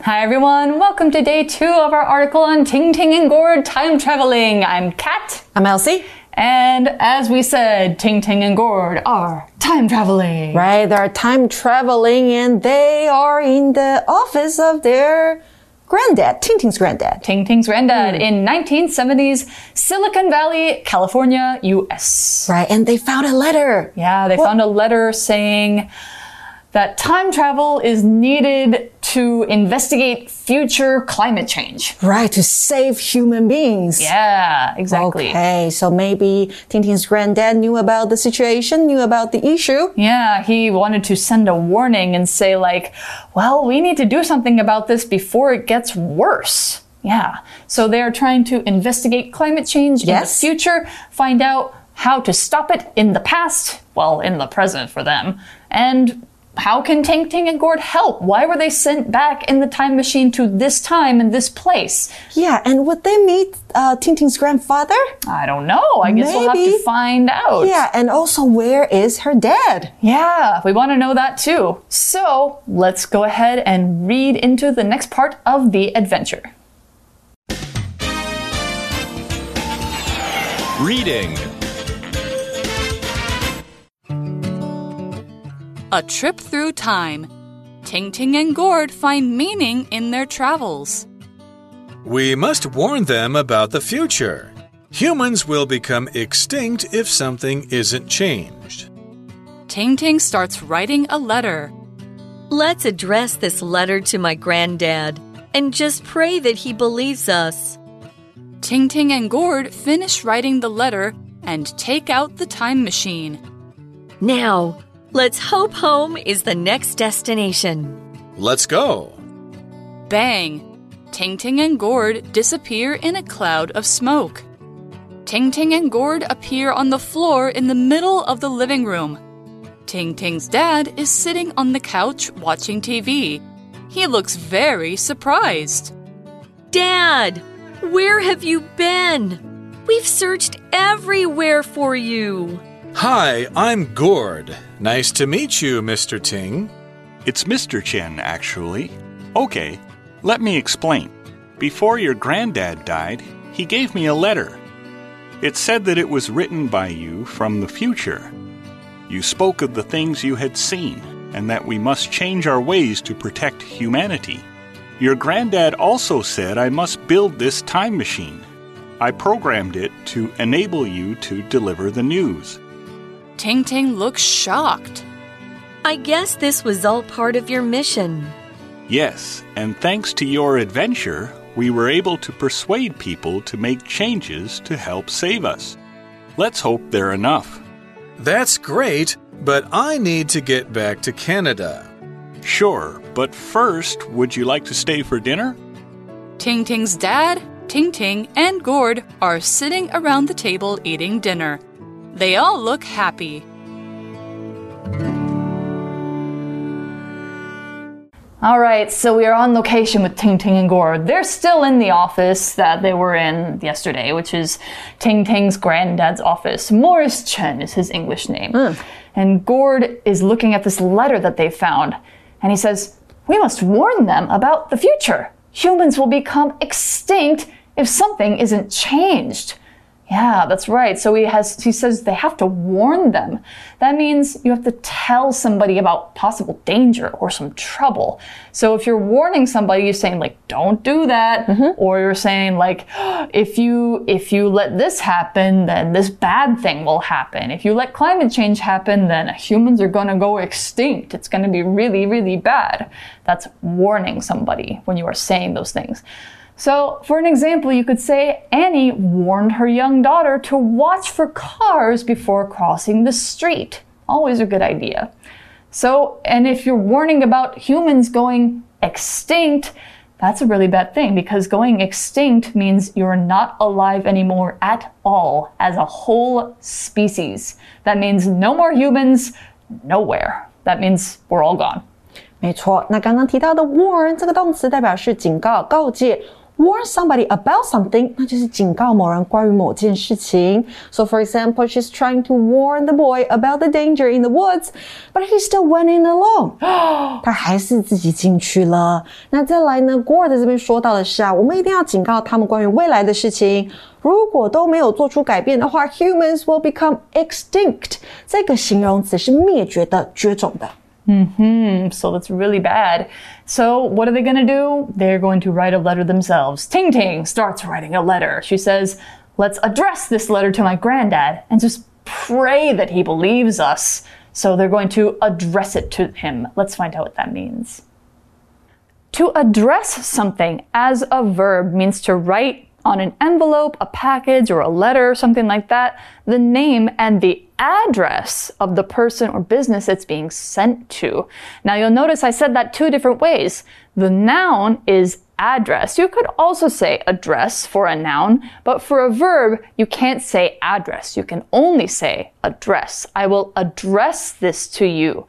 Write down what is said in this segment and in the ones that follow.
Hi everyone, welcome to day two of our article on Ting Ting and Gord time traveling. I'm Kat. I'm Elsie. And as we said, Ting Ting and Gord are time traveling. Right, they're time traveling and they are in the office of their granddad, Ting Ting's granddad. Ting Ting's granddad hmm. in 1970s Silicon Valley, California, US. Right, and they found a letter. Yeah, they found a letter saying that time travel is needed to investigate future climate change. Right, to save human beings. Yeah, exactly. Okay, so maybe Ting Ting's granddad knew about the situation, knew about the issue. Yeah, he wanted to send a warning and say, like, well, we need to do something about this before it gets worse. Yeah. So they're trying to investigate climate change Yes. in the future, find out how to stop it in the past, well, in the present for them, and how can Ting Ting and Gord help? Why were they sent back in the time machine to this time and this place? Yeah, and would they meet uh, Ting Ting's grandfather? I don't know. I guess we'll have to find out. Yeah, and also where is her dad? Yeah, we want to know that too. So let's go ahead and read into the next part of the adventure. Reading. A trip through time. Ting Ting and Gord find meaning in their travels. We must warn them about the future. Humans will become extinct if something isn't changed. Ting Ting starts writing a letter. Let's address this letter to my granddad and just pray that he believes us. Ting Ting and Gord finish writing the letter and take out the time machine. Now, let's hope home is the next destination. Let's go. Bang! Ting Ting and Gord disappear in a cloud of smoke. Ting Ting and Gord appear on the floor in the middle of the living room. Ting Ting's dad is sitting on the couch watching TV. He looks very surprised. Dad, where have you been? We've searched everywhere for you. Hi, I'm Gord. Nice to meet you, Mr. Ting. It's Mr. Chen, actually. Okay, let me explain. Before your granddad died, he gave me a letter. It said that it was written by you from the future. You spoke of the things you had seen and that we must change our ways to protect humanity. Your granddad also said I must build this time machine. I programmed it to enable you to deliver the news. Ting Ting looks shocked. I guess this was all part of your mission. Yes, and thanks to your adventure, we were able to persuade people to make changes to help save us. Let's hope they're enough. That's great, but I need to get back to Canada. Sure, but first, would you like to stay for dinner? Ting Ting's dad, Ting Ting, and Gord are sitting around the table eating dinner. They all look happy. All right, so we are on location with Ting Ting and Gord. They're still in the office that they were in yesterday, which is Ting Ting's granddad's office. Morris Chen is his English name. Hmm. And Gord is looking at this letter that they found, and he says, We must warn them about the future. Humans will become extinct if something isn't changed. Yeah, that's right. So he has he says they have to warn them. That means you have to tell somebody about possible danger or some trouble. So if you're warning somebody, you're saying like don't do that mm-hmm. or you're saying like if you if you let this happen, then this bad thing will happen. If you let climate change happen, then humans are going to go extinct. It's going to be really really bad. That's warning somebody when you are saying those things. So, for an example, you could say Annie warned her young daughter to watch for cars before crossing the street. Always a good idea. So, and if you're warning about humans going extinct, that's a really bad thing because going extinct means you're not alive anymore at all as a whole species. That means no more humans, nowhere. That means we're all gone. 没错，那刚刚提到的 warn 这个动词代表是警告、告诫。 warn somebody about something, 那就是警告某人关于某件事情。So, for example, she's trying to warn the boy about the danger in the woods, but he still went in alone. 他还是自己进去了。那再来呢？Gord 在这边说到的是啊，我们一定要警告他们关于未来的事情。如果都没有做出改变的话，humans will become extinct。这个形容词是灭绝的、绝种的。Hmm, so that's really bad. So what are they going to do? They're going to write a letter themselves. Ting Ting starts writing a letter. She says, Let's address this letter to my granddad and just pray that he believes us. So they're going to address it to him. Let's find out what that means. To address something as a verb means to write on an envelope, a package, or a letter, something like that, the name and the address of the person or business it's being sent to. Now you'll notice I said that two different ways. The noun is address. You could also say address for a noun, but for a verb, you can't say address. You can only say address. I will address this to you.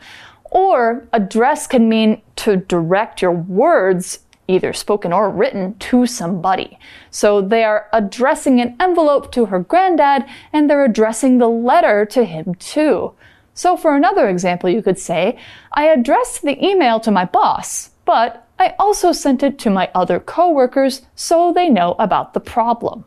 Or address can mean to direct your words either spoken or written, to somebody. So they are addressing an envelope to her granddad and they're addressing the letter to him too. So for another example, you could say, I addressed the email to my boss, but I also sent it to my other coworkers so they know about the problem.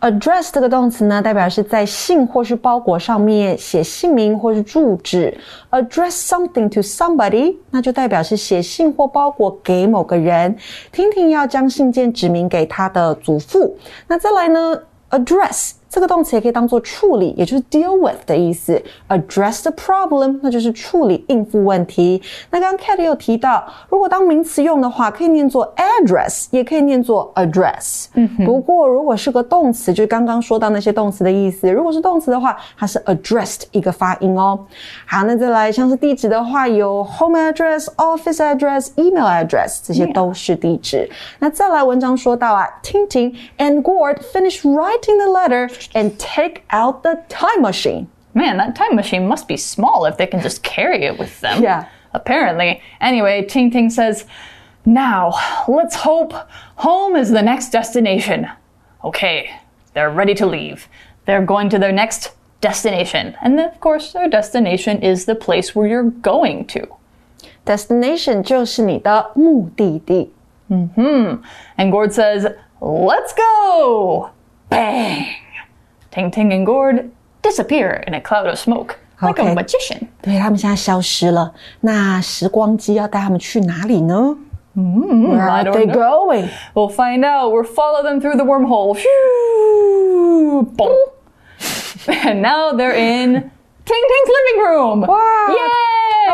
Address 这个动词呢，代表是在信或是包裹上面写姓名或是住址。address something to somebody，那就代表是写信或包裹给某个人。婷婷要将信件指明给她的祖父。那再来呢，address。这个动词也可以当做处理，也就是 deal with 的意思。address the problem，那就是处理、应付问题。那刚刚 Cat 有提到，如果当名词用的话，可以念作 address，也可以念作 address。嗯，不过如果是个动词，就是刚刚说到那些动词的意思。如果是动词的话，它是 addressed 一个发音哦。好，那再来像是地址的话，有 home address、office address、email address，这些都是地址。那再来文章说到啊，Tintin and Gord finished writing the letter and take out the time machine. Man, that time machine must be small if they can just carry it with them. Yeah. Apparently. Anyway, Ting Ting says, Now, let's hope home is the next destination. Okay, they're ready to leave. They're going to their next destination. And then, of course, their destination is the place where you're going to. Destination 就是你的目的地。 And Gord says, Let's go! Bang! Ting Ting and Gord disappear in a cloud of smoke like a Okay. magician. 对他们现在消失了，那时光机要带他们去哪里呢？Where I are don't they know. going? We'll find out. We'll follow them through the wormhole. Phew! Boom. and now they're in Ting Ting's living room. Wow. Yay!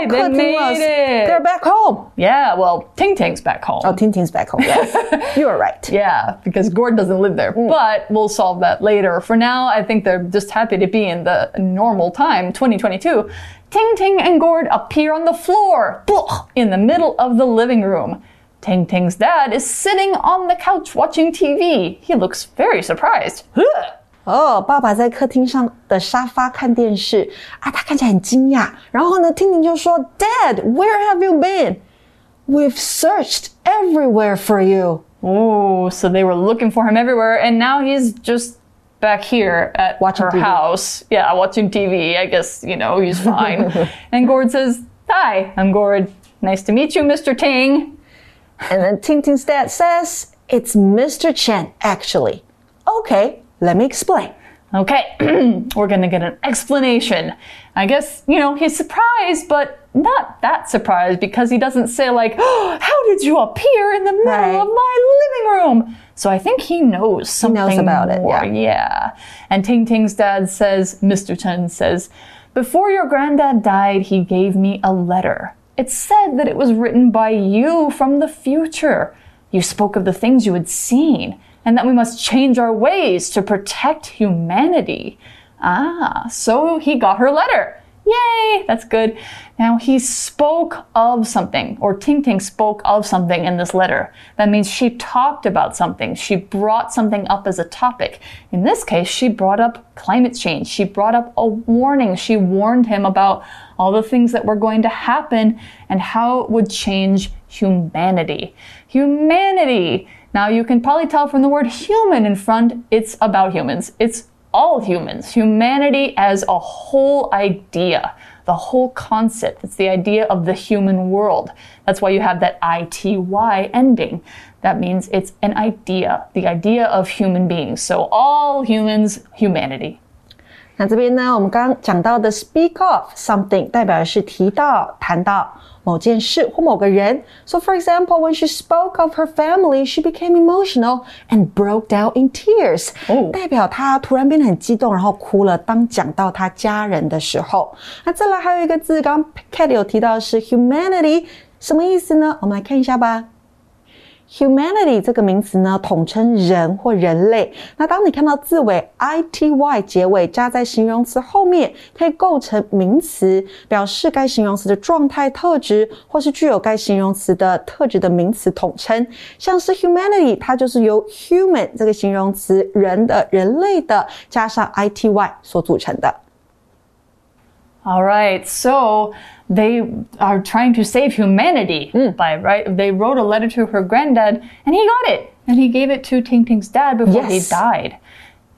They 客厅 made was- it. They're back home. Yeah, well, Ting Ting's back home. Oh, Ting Ting's back home. Yes, you are right. Yeah, because Gord doesn't live there. Mm. But we'll solve that later. For now, I think they're just happy to be in the normal time, 2022. Ting Ting and Gord appear on the floor, in the middle of the living room. Ting Ting's dad is sitting on the couch watching TV. He looks very surprised. Huh. 哦，爸爸在客厅上的沙发看电视啊，他看起来很惊讶。然后呢，听婷就说：“Dad, where have you been? We've searched everywhere for you.” Oh, so they were looking for him everywhere, and now he's just back here at Watching her TV. house. Yeah, watching TV. I guess, you know, he's fine. and Gord says, Hi, I'm Gord. Nice to meet you, Mr. Ting. And then Tintin's dad says, It's Mr. Chen, actually. Okay, let me explain. Okay, we're gonna get an explanation. I guess, you know, he's surprised, but not that surprised because he doesn't say, like, oh, How did you appear in the middle Right. of my living room? So I think he knows something about it, yeah. Yeah. And Ting Ting's dad says, Mr. Chen says, Before your granddad died, he gave me a letter. It said that it was written by you from the future. You spoke of the things you had seen and that we must change our ways to protect humanity. Ah, so he got her letter. Yay, that's good. Now he spoke of something, or Ting Ting spoke of something in this letter. That means she talked about something. She brought something up as a topic. In this case, she brought up climate change. She brought up a warning. She warned him about all the things that were going to happen and how it would change humanity. Humanity. Now you can probably tell from the word human in front, it's about humans. It's all humans. Humanity as a whole idea, the whole concept. It's the idea of the human world. That's why you have that ITY ending. That means it's an idea, the idea of human beings. So all humans, humanity. 那这边呢，我们刚刚讲到的 speak of something 代表的是提到、谈到 某件事或某个人。So for example, when she spoke of her family, she became emotional and broke down in tears. 哦代表她突然变得很激动，然后哭了。当讲到她家人的时候，那再来还有一个字，刚刚 Cat 有提到的是 humanity，什么意思呢？我们来看一下吧。Humanity 这个名词呢，统称人或人类。那当你看到字尾 ity 结尾加在形容词后面，可以构成名词，表示该形容词的状态、特质，或是具有该形容词的特质的名词统称。像是 humanity，它就是由 human 这个形容词人的、人类的加上 ity 所组成的。All right, so they are trying to save humanity hmm. by right. They wrote a letter to her granddad, and he got it, and he gave it to Ting Ting's dad before he died.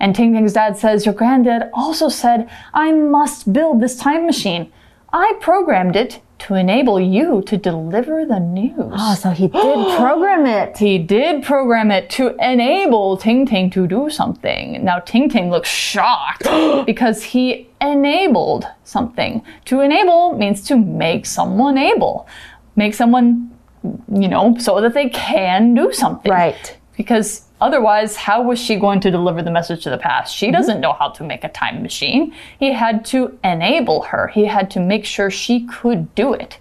And Ting Ting's dad says, Your granddad also said, I must build this time machine. I programmed it to enable you to deliver the news. Oh, so he did program it. He did program it to enable Ting Ting to do something. Now Ting Ting looks shocked because he enabled something. To enable means to make someone able. Make someone, you know, so that they can do something. Right. Because otherwise, how was she going to deliver the message to the past? She mm-hmm. doesn't know how to make a time machine. He had to enable her, he had to make sure she could do it.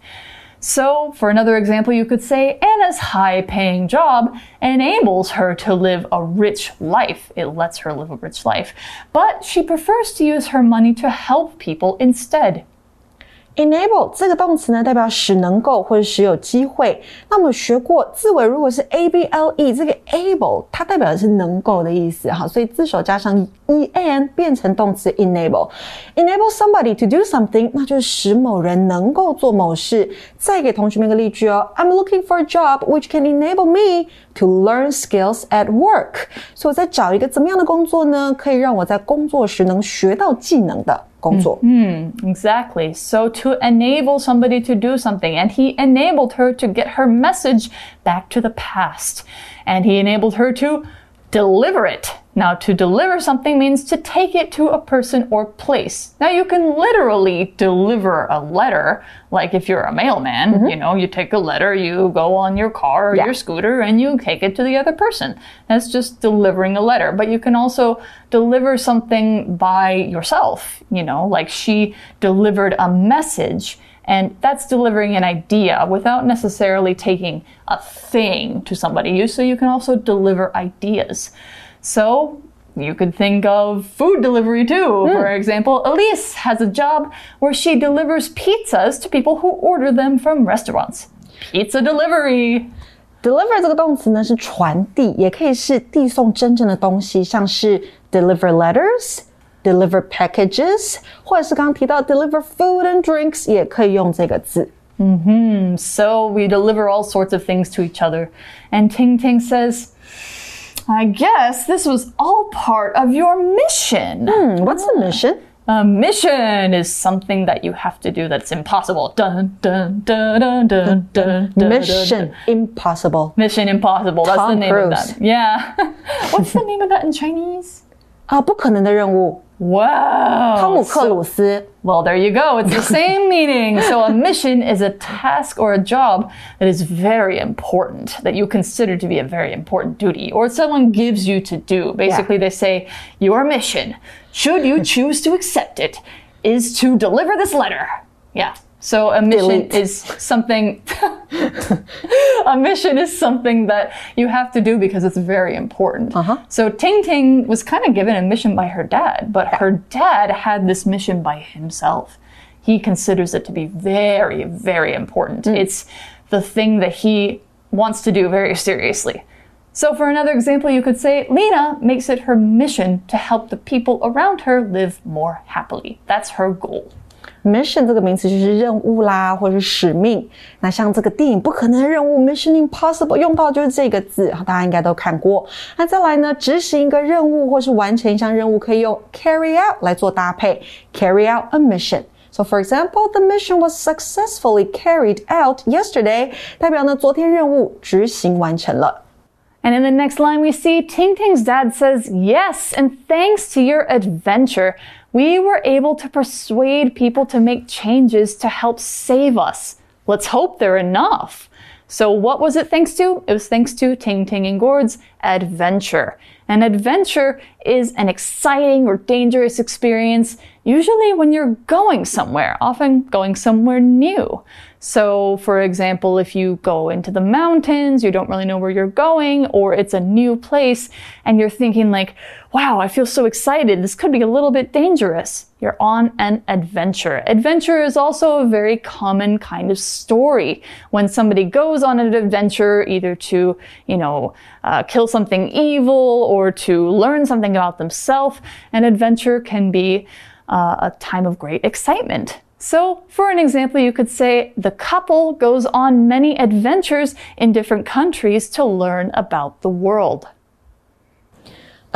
So, for another example, you could say Anna's high paying job enables her to live a rich life. It lets her live a rich life. But she prefers to use her money to help people instead. Enable 这个动词呢，代表使能够或者使有机会。那我们学过字尾如果是 a b l e，这个 able 它代表的是能够的意思哈，所以字首加上 e n 变成动词 enable。enable somebody to do something，那就是使某人能够做某事。再给同学们一个例句哦，I'm looking for a job which can enable me to learn skills at work。所以我在找一个怎么样的工作呢？可以让我在工作时能学到技能的工作。Exactly. So to enable somebody to do something, and he enabled her to get her message back to the past. And he enabled her to deliver it. Now, to deliver something means to take it to a person or place. Now, you can literally deliver a letter, like if you're a mailman, mm-hmm. you know, you take a letter, you go on your car or Yeah. your scooter, and you take it to the other person. That's just delivering a letter. But you can also deliver something by yourself, you know, like she delivered a message. And that's delivering an idea without necessarily taking a thing to somebody. You so you can also deliver ideas. So you could think of food delivery too. For example, Elise has a job where she delivers pizzas to people who order them from restaurants. Pizza delivery. deliver 这个动词呢是传递，也可以是递送真正的东西，像是 deliver letters、 deliver packages，或者是刚刚提到 deliver food and drinks，也可以用这个字。 So we deliver all sorts of things to each other. And Ting Ting says, I guess this was all part of your mission. Hmm, what's the mission? A mission is something that you have to do that's impossible. Dun dun dun dun dun dun. dun Mission impossible. Mission impossible. That's the Tom name Cruise. of that. Yeah. What's the name of that in Chinese? 啊，不可能的任务。 Wow. 汤姆克 So- 鲁斯。 Well, there you go. It's the same meaning. So, a mission is a task or a job that is very important, that you consider to be a very important duty, or someone gives you to do. Basically, they say, Your mission, should you choose to accept it, is to deliver this letter. Yeah. So, a mission Delete. is something. a mission is something that you have to do because it's very important. Uh-huh. So Ting Ting was kind of given a mission by her dad, but her dad had this mission by himself. He considers it to be very, very important. Hmm. It's the thing that he wants to do very seriously. So, for another example, you could say Lena makes it her mission to help the people around her live more happily. That's her goal Mission 这个名词就是任务啦，或者是使命。那像这个电影《不可能任务》（Mission Impossible） 用到就是这个字，大家应该都看过。那再来呢，执行一个任务或是完成一项任务，可以用 carry out 来做搭配，carry out a mission。So for example, the mission was successfully carried out yesterday，代表呢昨天任务执行完成了。And in the next line, we see Ting Ting's dad says, Yes, and thanks to your adventure, we were able to persuade people to make changes to help save us. Let's hope they're enough. So, what was it thanks to? It was thanks to Ting Ting and Gord's adventure. An adventure is an exciting or dangerous experience, usually when you're going somewhere, often going somewhere new. So, for example, if you go into the mountains, you don't really know where you're going, or it's a new place, and you're thinking, like, wow, I feel so excited. This could be a little bit dangerous. You're on an adventure. Adventure is also a very common kind of story. When somebody goes on an adventure, either to, you know, uh, kill something evil or to learn something about themselves, an adventure can be uh, a time of great excitement. So, for an example, you could say the couple goes on many adventures in different countries to learn about the world.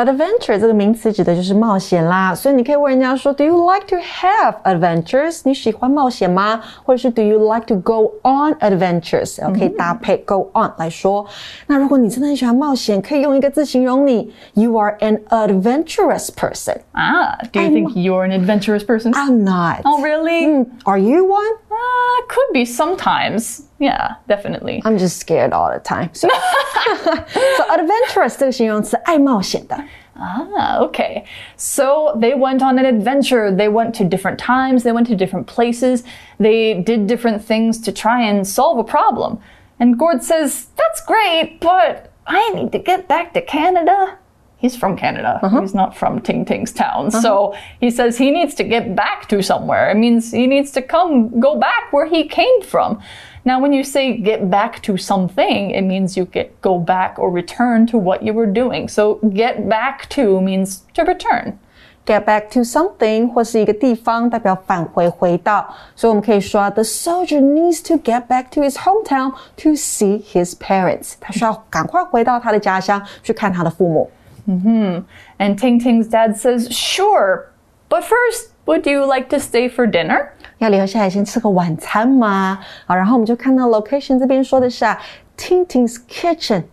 Adventure 这个名词指的就是冒险啦，所以你可以问人家说，Do you like to have adventures？你喜欢冒险吗？或者是 Do you like to go on adventures？然后可以搭配 go on 来说。那如果你真的很喜欢冒险，可以用一个字形容你：You are an adventurous person. Ah, do you think you're an adventurous person? I'm not. Oh, really? Mm, are you one? Uh, could be sometimes. Yeah, definitely. I'm just scared all the time. So, so adventurous 这个形容词，爱冒险的。 Ah, okay. So they went on an adventure. They went to different times. They went to different places. They did different things to try and solve a problem. And Gord says, That's great, but I need to get back to Canada. He's from Canada. He's not from Ting Ting's town. So he says he needs to get back to somewhere. It means he needs to come, go back where he came from. Now, when you say get back to something, it means you get go back or return to what you were doing. So get back to means to return. Get back to something 或是一个地方，代表返回回到。所以我们可以说，The soldier needs to get back to his hometown to see his parents。他需要赶快回到他的家乡去看他的父母。 And Ting Ting's dad says, Sure, but first, would you like to stay for dinner? 要留下来先吃个晚餐吗？好，然后我们就看到 location 这边说的是啊，Ting Ting's kitchen，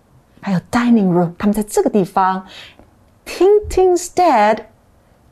还有 dining room，他们在这个地方。Ting Ting's dad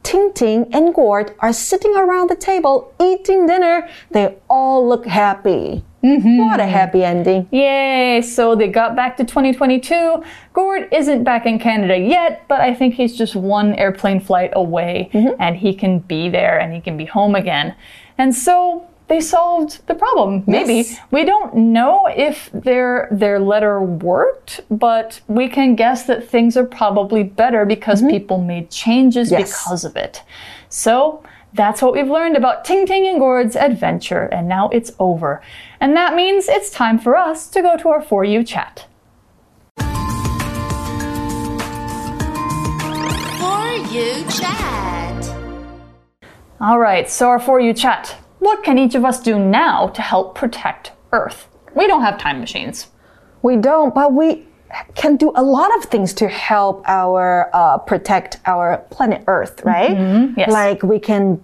Ting Ting and Gord are sitting around the table eating dinner. They all look happy. Mm-hmm. What a happy ending. Yay! So they got back to 2022. Gord isn't back in Canada yet, but I think he's just one airplane flight away mm-hmm. and he can be there and he can be home again. And so they solved the problem. Maybe. Yes. We don't know if their their letter worked, but we can guess that things are probably better because mm-hmm. people made changes Yes. because of it. So that's what we've learned about Ting Ting and Gord's adventure, and now it's over. And that means it's time for us to go to our For You chat. For you chat. All right, so our For You chat. What can each of us do now to help protect Earth? We don't have time machines. We don't, but we can do a lot of things to help our uh, protect our planet Earth, right? Yes. Like we can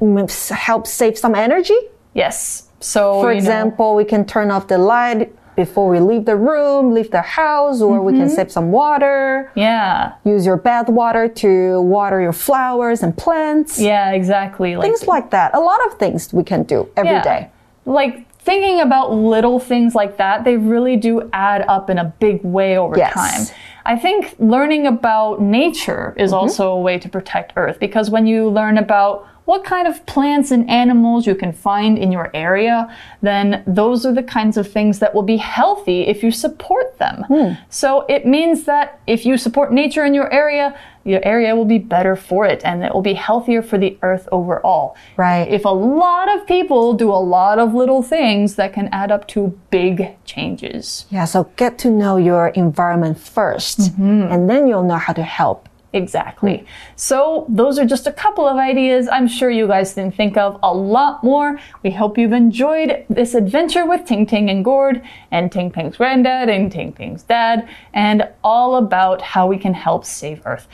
mm, help save some energy. Yes. So, For you know- example, we can turn off the light before we leave the room, leave the house, or we can mm-hmm. save some water. yeah, Use your bath water to water your flowers and plants. yeah, exactly. Like Things like that. A lot of things we can do every day. Yeah. Like thinking about little things like that, they really do add up in a big way over Yes. time. I think learning about nature is mm-hmm. also a way to protect Earth because when you learn about what kind of plants and animals you can find in your area, then those are the kinds of things that will be healthy if you support them. Hmm. So it means that if you support nature in your area, your area will be better for it and it will be healthier for the earth overall. Right. If a lot of people do a lot of little things that can add up to big changes. Yeah, so get to know your environment 1st mm-hmm. and then you'll know how to help Exactly. So, those are just a couple of ideas I'm sure you guys can think of a lot more. We hope you've enjoyed this adventure with Ting Ting and Gord and Ting Ting's granddad and Ting Ting's dad and all about how we can help save Earth.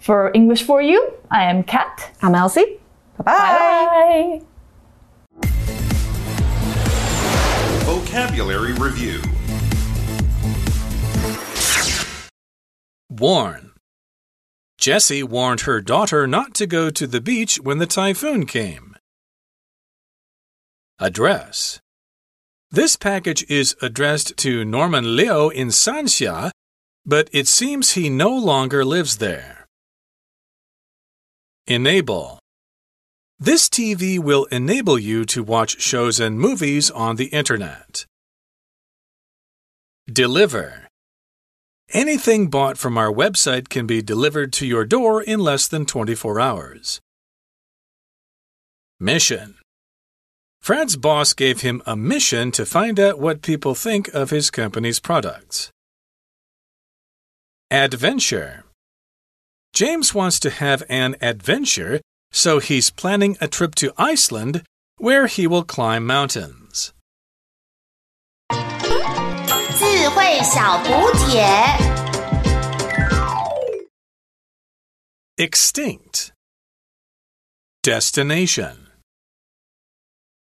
For English for You, I am Kat. I'm Elsie. Bye Bye. Vocabulary Review Warn. Jessie warned her daughter not to go to the beach when the typhoon came. Address. This package is addressed to Norman Liu in Sanxia, but it seems he no longer lives there. Enable. This TV will enable you to watch shows and movies on the Internet. Deliver. Anything bought from our website can be delivered to your door in less than 24 hours. Mission. Fred's boss gave him a mission to find out what people think of his company's products. Adventure. James wants to have an adventure, so he's planning a trip to Iceland where he will climb mountains. 慧小补帖。 Extinct. Destination.